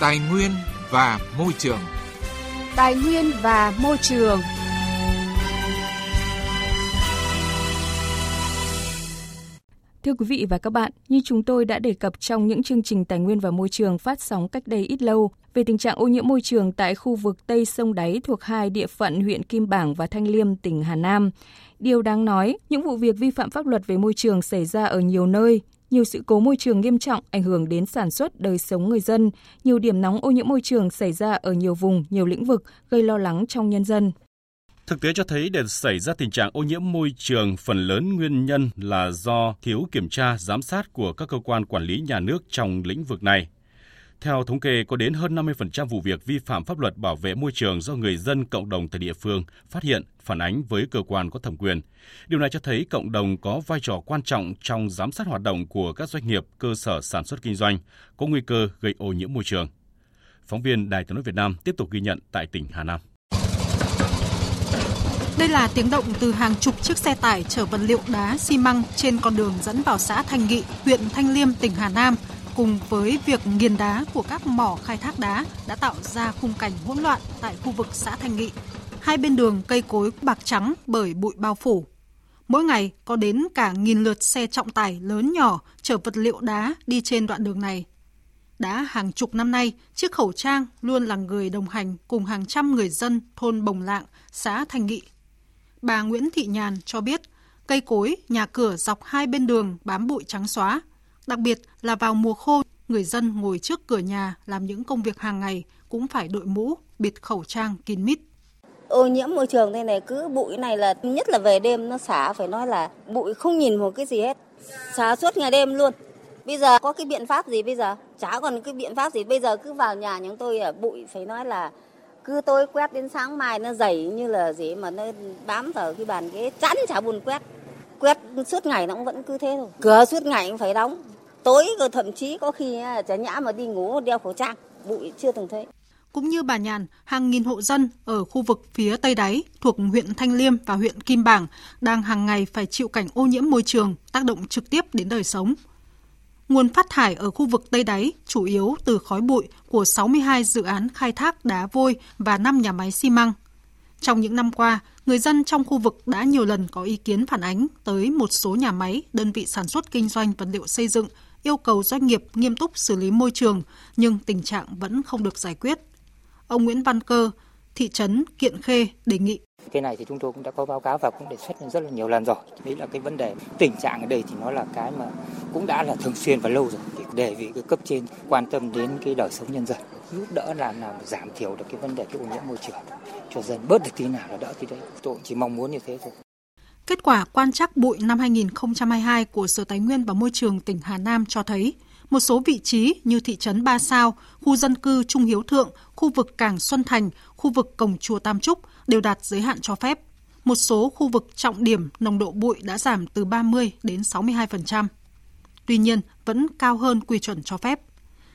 Tài nguyên và môi trường. Tài nguyên và môi trường. Thưa quý vị và các bạn, như chúng tôi đã đề cập trong những chương trình Tài nguyên và Môi trường phát sóng cách đây ít lâu về tình trạng ô nhiễm môi trường tại khu vực Tây Sông Đáy thuộc hai địa phận huyện Kim Bảng và Thanh Liêm, tỉnh Hà Nam. Điều đáng nói, những vụ việc vi phạm pháp luật về môi trường xảy ra ở nhiều nơi, nhiều sự cố môi trường nghiêm trọng ảnh hưởng đến sản xuất đời sống người dân, nhiều điểm nóng ô nhiễm môi trường xảy ra ở nhiều vùng, nhiều lĩnh vực gây lo lắng trong nhân dân. Thực tế cho thấy để xảy ra tình trạng ô nhiễm môi trường, phần lớn nguyên nhân là do thiếu kiểm tra, giám sát của các cơ quan quản lý nhà nước trong lĩnh vực này. Theo thống kê, có đến hơn 50% vụ việc vi phạm pháp luật bảo vệ môi trường do người dân cộng đồng tại địa phương phát hiện, phản ánh với cơ quan có thẩm quyền. Điều này cho thấy cộng đồng có vai trò quan trọng trong giám sát hoạt động của các doanh nghiệp, cơ sở sản xuất kinh doanh, có nguy cơ gây ô nhiễm môi trường. Phóng viên Đài tiếng nói Việt Nam tiếp tục ghi nhận tại tỉnh Hà Nam. Đây là tiếng động từ hàng chục chiếc xe tải chở vật liệu đá xi măng trên con đường dẫn vào xã Thanh Nghị, huyện Thanh Liêm, tỉnh Hà Nam cùng với việc nghiền đá của các mỏ khai thác đá đã tạo ra khung cảnh hỗn loạn tại khu vực xã Thanh Nghị. Hai bên đường cây cối bạc trắng bởi bụi bao phủ. Mỗi ngày có đến cả nghìn lượt xe trọng tải lớn nhỏ chở vật liệu đá đi trên đoạn đường này. Đã hàng chục năm nay, chiếc khẩu trang luôn là người đồng hành cùng hàng trăm người dân thôn Bồng Lạng, xã Thanh Nghị. Bà Nguyễn Thị Nhàn cho biết, cây cối, nhà cửa dọc hai bên đường bám bụi trắng xóa, Đặc biệt là vào mùa khô, người dân ngồi trước cửa nhà làm những công việc hàng ngày cũng phải đội mũ, bịt khẩu trang kín mít. Ô nhiễm môi trường thế này cứ bụi này là nhất là về đêm nó xả phải nói là bụi không nhìn một cái gì hết. Xả suốt ngày đêm luôn. Bây giờ có cái biện pháp gì bây giờ? Chả còn cái biện pháp gì. Bây giờ cứ vào nhà chúng tôi ở bụi phải nói là cứ tôi quét đến sáng mai nó dày như là gì mà nó bám vào cái bàn ghế chắn chả buồn quét quét suốt ngày nó cũng vẫn cứ thế thôi cửa suốt ngày cũng phải đóng tối rồi thậm chí có khi à, chả nhã mà đi ngủ đeo khẩu trang bụi chưa từng thấy cũng như bà Nhàn, hàng nghìn hộ dân ở khu vực phía Tây Đáy thuộc huyện Thanh Liêm và huyện Kim Bảng đang hàng ngày phải chịu cảnh ô nhiễm môi trường tác động trực tiếp đến đời sống. Nguồn phát thải ở khu vực Tây Đáy chủ yếu từ khói bụi của 62 dự án khai thác đá vôi và 5 nhà máy xi măng. Trong những năm qua, người dân trong khu vực đã nhiều lần có ý kiến phản ánh tới một số nhà máy, đơn vị sản xuất kinh doanh vật liệu xây dựng yêu cầu doanh nghiệp nghiêm túc xử lý môi trường, nhưng tình trạng vẫn không được giải quyết. Ông Nguyễn Văn Cơ, thị trấn Kiện Khê đề nghị cái này thì chúng tôi cũng đã có báo cáo và cũng đề xuất rất là nhiều lần rồi. Đấy là cái vấn đề tình trạng ở đây thì nó là cái mà cũng đã là thường xuyên và lâu rồi. Để vì cái cấp trên quan tâm đến cái đời sống nhân dân, giúp đỡ làm nào giảm thiểu được cái vấn đề cái ô nhiễm môi trường cho dân bớt được tí nào là đỡ tí đấy. Tôi chỉ mong muốn như thế thôi. Kết quả quan trắc bụi năm 2022 của Sở Tài nguyên và Môi trường tỉnh Hà Nam cho thấy, một số vị trí như thị trấn Ba Sao, khu dân cư Trung Hiếu Thượng, khu vực Cảng Xuân Thành, khu vực Cổng Chùa Tam Trúc đều đạt giới hạn cho phép. Một số khu vực trọng điểm nồng độ bụi đã giảm từ 30 đến 62%. Tuy nhiên, vẫn cao hơn quy chuẩn cho phép.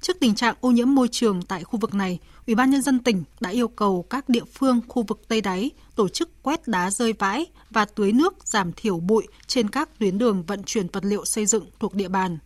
Trước tình trạng ô nhiễm môi trường tại khu vực này, Ủy ban nhân dân tỉnh đã yêu cầu các địa phương khu vực Tây Đáy tổ chức quét đá rơi vãi và tưới nước giảm thiểu bụi trên các tuyến đường vận chuyển vật liệu xây dựng thuộc địa bàn.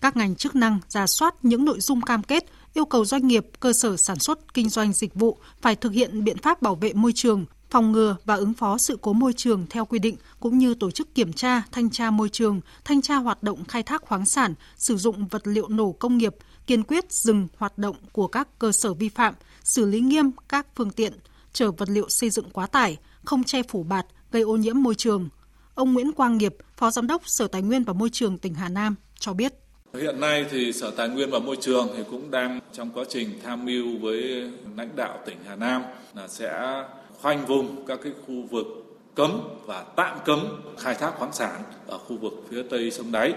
Các ngành chức năng ra soát những nội dung cam kết yêu cầu doanh nghiệp, cơ sở sản xuất, kinh doanh dịch vụ phải thực hiện biện pháp bảo vệ môi trường, phòng ngừa và ứng phó sự cố môi trường theo quy định cũng như tổ chức kiểm tra, thanh tra môi trường, thanh tra hoạt động khai thác khoáng sản, sử dụng vật liệu nổ công nghiệp, kiên quyết dừng hoạt động của các cơ sở vi phạm, xử lý nghiêm các phương tiện chở vật liệu xây dựng quá tải, không che phủ bạt, gây ô nhiễm môi trường. Ông Nguyễn Quang Nghiệp, Phó Giám đốc Sở Tài nguyên và Môi trường tỉnh Hà Nam cho biết. Hiện nay thì Sở Tài nguyên và Môi trường thì cũng đang trong quá trình tham mưu với lãnh đạo tỉnh Hà Nam là sẽ khoanh vùng các cái khu vực cấm và tạm cấm khai thác khoáng sản ở khu vực phía tây sông đáy.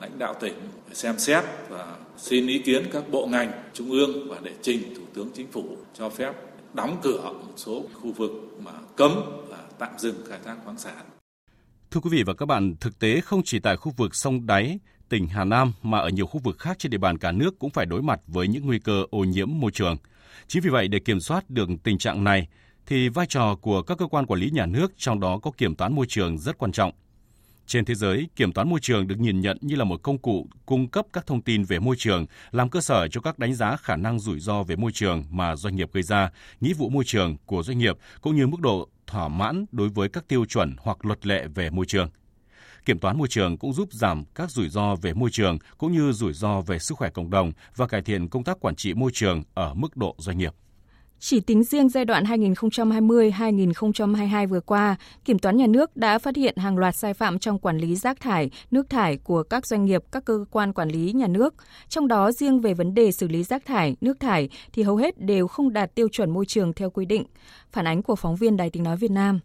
Lãnh đạo tỉnh xem xét và xin ý kiến các bộ ngành trung ương và để trình Thủ tướng Chính phủ cho phép đóng cửa một số khu vực mà cấm và tạm dừng khai thác khoáng sản. Thưa quý vị và các bạn, thực tế không chỉ tại khu vực sông đáy, tỉnh Hà Nam mà ở nhiều khu vực khác trên địa bàn cả nước cũng phải đối mặt với những nguy cơ ô nhiễm môi trường. Chính vì vậy để kiểm soát được tình trạng này thì vai trò của các cơ quan quản lý nhà nước trong đó có kiểm toán môi trường rất quan trọng. Trên thế giới, kiểm toán môi trường được nhìn nhận như là một công cụ cung cấp các thông tin về môi trường, làm cơ sở cho các đánh giá khả năng rủi ro về môi trường mà doanh nghiệp gây ra, nghĩa vụ môi trường của doanh nghiệp cũng như mức độ thỏa mãn đối với các tiêu chuẩn hoặc luật lệ về môi trường. Kiểm toán môi trường cũng giúp giảm các rủi ro về môi trường cũng như rủi ro về sức khỏe cộng đồng và cải thiện công tác quản trị môi trường ở mức độ doanh nghiệp. Chỉ tính riêng giai đoạn 2020-2022 vừa qua, Kiểm toán nhà nước đã phát hiện hàng loạt sai phạm trong quản lý rác thải, nước thải của các doanh nghiệp, các cơ quan quản lý nhà nước. Trong đó riêng về vấn đề xử lý rác thải, nước thải thì hầu hết đều không đạt tiêu chuẩn môi trường theo quy định. Phản ánh của phóng viên Đài tiếng nói Việt Nam.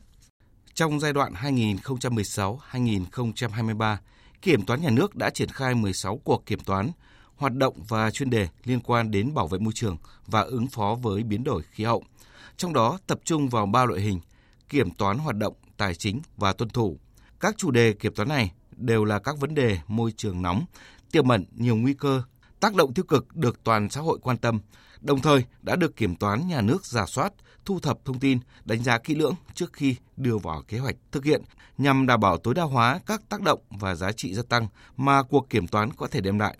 Trong giai đoạn 2016-2023, Kiểm toán nhà nước đã triển khai 16 cuộc kiểm toán, hoạt động và chuyên đề liên quan đến bảo vệ môi trường và ứng phó với biến đổi khí hậu. Trong đó tập trung vào ba loại hình: kiểm toán hoạt động, tài chính và tuân thủ. Các chủ đề kiểm toán này đều là các vấn đề môi trường nóng, tiềm ẩn nhiều nguy cơ, tác động tiêu cực được toàn xã hội quan tâm, đồng thời đã được kiểm toán nhà nước giả soát, thu thập thông tin, đánh giá kỹ lưỡng trước khi đưa vào kế hoạch thực hiện nhằm đảm bảo tối đa hóa các tác động và giá trị gia tăng mà cuộc kiểm toán có thể đem lại.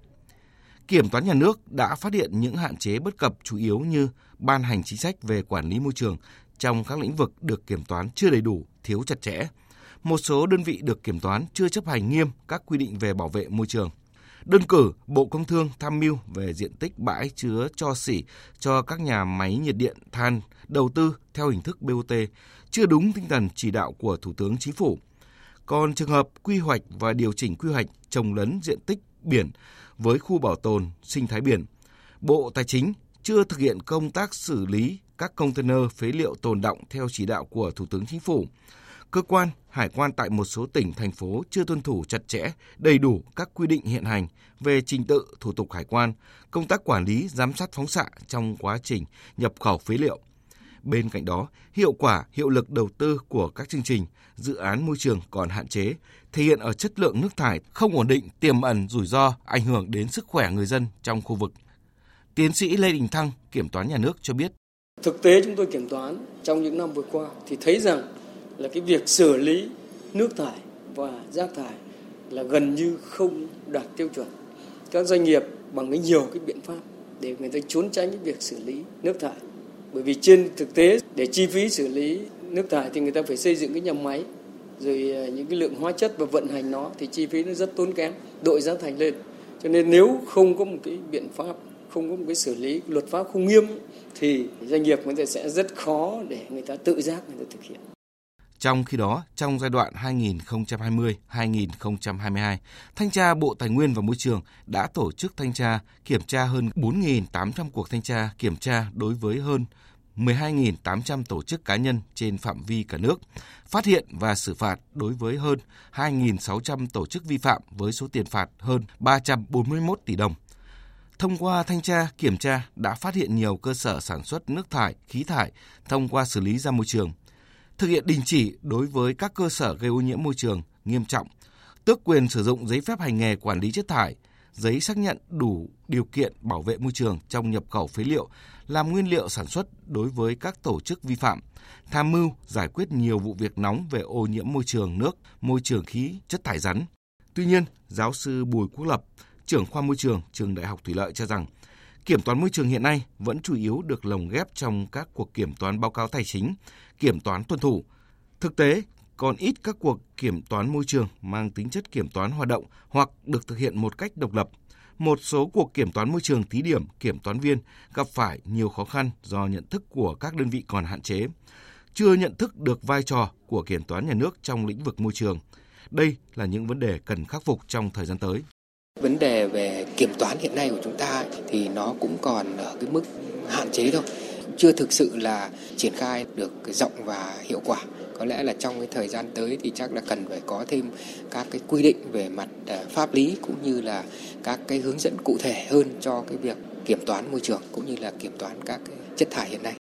Kiểm toán nhà nước đã phát hiện những hạn chế bất cập chủ yếu như ban hành chính sách về quản lý môi trường trong các lĩnh vực được kiểm toán chưa đầy đủ, thiếu chặt chẽ. Một số đơn vị được kiểm toán chưa chấp hành nghiêm các quy định về bảo vệ môi trường. Đơn cử, Bộ Công Thương tham mưu về diện tích bãi chứa cho xỉ cho các nhà máy nhiệt điện than đầu tư theo hình thức BOT chưa đúng tinh thần chỉ đạo của Thủ tướng Chính phủ. Còn trường hợp quy hoạch và điều chỉnh quy hoạch trồng lấn diện tích biển với khu bảo tồn sinh thái biển, Bộ Tài chính chưa thực hiện công tác xử lý các container phế liệu tồn động theo chỉ đạo của Thủ tướng Chính phủ. Cơ quan hải quan tại một số tỉnh, thành phố chưa tuân thủ chặt chẽ, đầy đủ các quy định hiện hành về trình tự, thủ tục hải quan, công tác quản lý, giám sát phóng xạ trong quá trình nhập khẩu phế liệu. Bên cạnh đó, hiệu quả, hiệu lực đầu tư của các chương trình, dự án môi trường còn hạn chế, thể hiện ở chất lượng nước thải không ổn định, tiềm ẩn rủi ro, ảnh hưởng đến sức khỏe người dân trong khu vực. Tiến sĩ Lê Đình Thăng, Kiểm toán Nhà nước cho biết. Thực tế chúng tôi kiểm toán trong những năm vừa qua thì thấy rằng là cái việc xử lý nước thải và rác thải là gần như không đạt tiêu chuẩn. Các doanh nghiệp bằng cái nhiều cái biện pháp để người ta trốn tránh cái việc xử lý nước thải. Bởi vì trên thực tế để chi phí xử lý nước thải thì người ta phải xây dựng cái nhà máy rồi à, những cái lượng hóa chất và vận hành nó thì chi phí nó rất tốn kém, đội giá thành lên. Cho nên nếu không có một cái biện pháp, không có một cái xử lý luật pháp không nghiêm thì doanh nghiệp người ta sẽ rất khó để người ta tự giác người ta thực hiện. Trong khi đó, trong giai đoạn 2020-2022, Thanh tra Bộ Tài nguyên và Môi trường đã tổ chức thanh tra, kiểm tra hơn 4.800 cuộc thanh tra, kiểm tra đối với hơn 12.800 tổ chức cá nhân trên phạm vi cả nước, phát hiện và xử phạt đối với hơn 2.600 tổ chức vi phạm với số tiền phạt hơn 341 tỷ đồng. Thông qua thanh tra, kiểm tra đã phát hiện nhiều cơ sở sản xuất nước thải, khí thải thông qua xử lý ra môi trường, thực hiện đình chỉ đối với các cơ sở gây ô nhiễm môi trường nghiêm trọng, tước quyền sử dụng giấy phép hành nghề quản lý chất thải, giấy xác nhận đủ điều kiện bảo vệ môi trường trong nhập khẩu phế liệu làm nguyên liệu sản xuất đối với các tổ chức vi phạm, tham mưu giải quyết nhiều vụ việc nóng về ô nhiễm môi trường nước, môi trường khí, chất thải rắn. Tuy nhiên, giáo sư Bùi Quốc Lập, trưởng khoa môi trường trường Đại học Thủy lợi cho rằng Kiểm toán môi trường hiện nay vẫn chủ yếu được lồng ghép trong các cuộc kiểm toán báo cáo tài chính, kiểm toán tuân thủ. Thực tế, còn ít các cuộc kiểm toán môi trường mang tính chất kiểm toán hoạt động hoặc được thực hiện một cách độc lập. Một số cuộc kiểm toán môi trường thí điểm kiểm toán viên gặp phải nhiều khó khăn do nhận thức của các đơn vị còn hạn chế, chưa nhận thức được vai trò của kiểm toán nhà nước trong lĩnh vực môi trường. Đây là những vấn đề cần khắc phục trong thời gian tới. Vấn đề về kiểm toán hiện nay của chúng ta thì nó cũng còn ở cái mức hạn chế thôi, chưa thực sự là triển khai được rộng và hiệu quả. Có lẽ là trong cái thời gian tới thì chắc là cần phải có thêm các cái quy định về mặt à, pháp lý cũng như là các cái hướng dẫn cụ thể hơn cho cái việc kiểm toán môi trường cũng như là kiểm toán các cái chất thải hiện nay.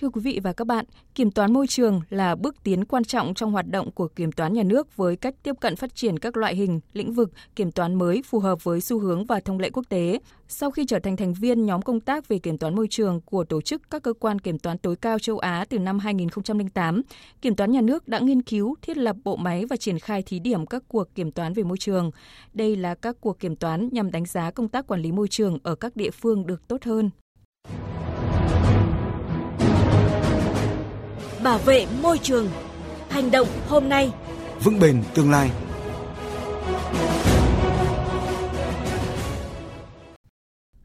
Thưa quý vị và các bạn, kiểm toán môi trường là bước tiến quan trọng trong hoạt động của kiểm toán nhà nước với cách tiếp cận phát triển các loại hình, lĩnh vực kiểm toán mới phù hợp với xu hướng và thông lệ quốc tế. Sau khi trở thành thành viên nhóm công tác về kiểm toán môi trường của tổ chức các cơ quan kiểm toán tối cao châu Á từ năm 2008, kiểm toán nhà nước đã nghiên cứu, thiết lập bộ máy và triển khai thí điểm các cuộc kiểm toán về môi trường. Đây là các cuộc kiểm toán nhằm đánh giá công tác quản lý môi trường ở các địa phương được tốt hơn. Bảo vệ môi trường. Hành động hôm nay, vững bền tương lai.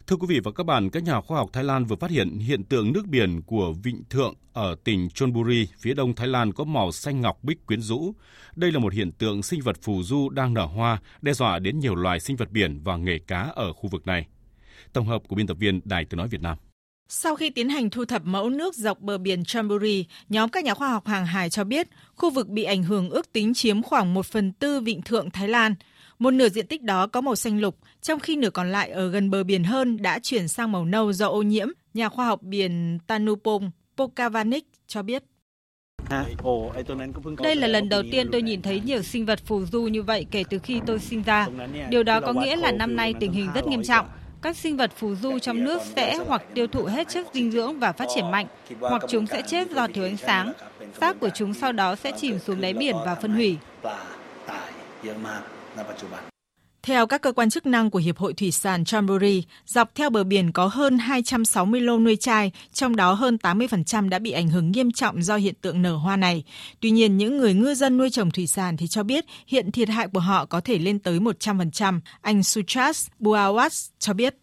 Thưa quý vị và các bạn, các nhà khoa học Thái Lan vừa phát hiện hiện tượng nước biển của Vịnh Thượng ở tỉnh Chonburi, phía đông Thái Lan có màu xanh ngọc bích quyến rũ. Đây là một hiện tượng sinh vật phù du đang nở hoa, đe dọa đến nhiều loài sinh vật biển và nghề cá ở khu vực này. Tổng hợp của biên tập viên Đài Tiếng Nói Việt Nam. Sau khi tiến hành thu thập mẫu nước dọc bờ biển Chonburi, nhóm các nhà khoa học hàng hải cho biết khu vực bị ảnh hưởng ước tính chiếm khoảng 1 phần tư vịnh thượng Thái Lan. Một nửa diện tích đó có màu xanh lục, trong khi nửa còn lại ở gần bờ biển hơn đã chuyển sang màu nâu do ô nhiễm, nhà khoa học biển Tanupong Pokavanik cho biết. Đây là lần đầu tiên tôi nhìn thấy nhiều sinh vật phù du như vậy kể từ khi tôi sinh ra. Điều đó có nghĩa là năm nay tình hình rất nghiêm trọng các sinh vật phù du trong nước sẽ hoặc tiêu thụ hết chất dinh dưỡng và phát triển mạnh, hoặc chúng sẽ chết do thiếu ánh sáng. Xác của chúng sau đó sẽ chìm xuống đáy biển và phân hủy. Theo các cơ quan chức năng của Hiệp hội Thủy sản Chamburi, dọc theo bờ biển có hơn 260 lô nuôi chai, trong đó hơn 80% đã bị ảnh hưởng nghiêm trọng do hiện tượng nở hoa này. Tuy nhiên, những người ngư dân nuôi trồng thủy sản thì cho biết hiện thiệt hại của họ có thể lên tới 100%. Anh Suchas Buawas cho biết.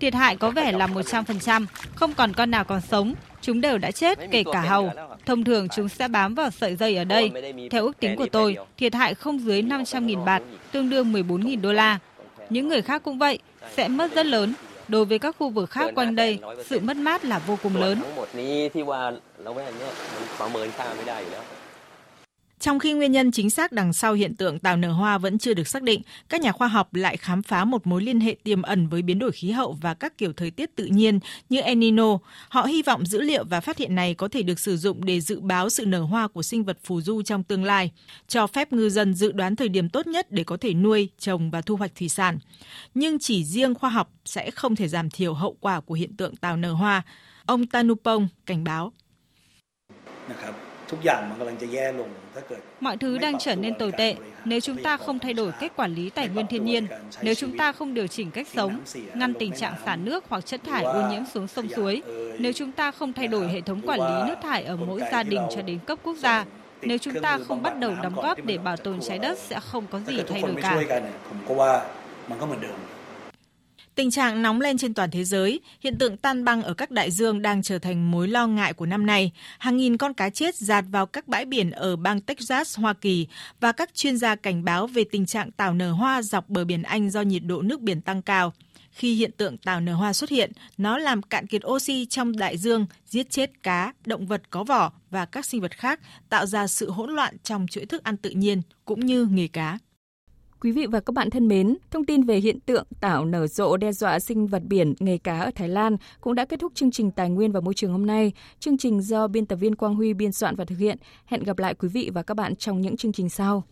Thiệt hại có vẻ là 100%, không còn con nào còn sống. Chúng đều đã chết, kể cả hầu. Thông thường chúng sẽ bám vào sợi dây ở đây. Theo ước tính của tôi, thiệt hại không dưới 500.000 bạt, tương đương 14.000 đô la. Những người khác cũng vậy, sẽ mất rất lớn. Đối với các khu vực khác quanh đây, sự mất mát là vô cùng lớn. Trong khi nguyên nhân chính xác đằng sau hiện tượng tàu nở hoa vẫn chưa được xác định, các nhà khoa học lại khám phá một mối liên hệ tiềm ẩn với biến đổi khí hậu và các kiểu thời tiết tự nhiên như El Nino. Họ hy vọng dữ liệu và phát hiện này có thể được sử dụng để dự báo sự nở hoa của sinh vật phù du trong tương lai, cho phép ngư dân dự đoán thời điểm tốt nhất để có thể nuôi, trồng và thu hoạch thủy sản. Nhưng chỉ riêng khoa học sẽ không thể giảm thiểu hậu quả của hiện tượng tàu nở hoa. Ông Tanupong cảnh báo. Dạ, Mọi thứ đang trở nên tồi tệ nếu chúng ta không thay đổi cách quản lý tài nguyên thiên nhiên, nếu chúng ta không điều chỉnh cách sống, ngăn tình trạng xả nước hoặc chất thải ô nhiễm xuống sông suối, nếu chúng ta không thay đổi hệ thống quản lý nước thải ở mỗi gia đình cho đến cấp quốc gia, nếu chúng ta không bắt đầu đóng góp để bảo tồn trái đất sẽ không có gì thay đổi cả. Tình trạng nóng lên trên toàn thế giới, hiện tượng tan băng ở các đại dương đang trở thành mối lo ngại của năm nay. Hàng nghìn con cá chết dạt vào các bãi biển ở bang Texas, Hoa Kỳ và các chuyên gia cảnh báo về tình trạng tảo nở hoa dọc bờ biển Anh do nhiệt độ nước biển tăng cao. Khi hiện tượng tảo nở hoa xuất hiện, nó làm cạn kiệt oxy trong đại dương, giết chết cá, động vật có vỏ và các sinh vật khác, tạo ra sự hỗn loạn trong chuỗi thức ăn tự nhiên cũng như nghề cá. Quý vị và các bạn thân mến, thông tin về hiện tượng tảo nở rộ đe dọa sinh vật biển, nghề cá ở Thái Lan cũng đã kết thúc chương trình Tài nguyên và Môi trường hôm nay. Chương trình do biên tập viên Quang Huy biên soạn và thực hiện. Hẹn gặp lại quý vị và các bạn trong những chương trình sau.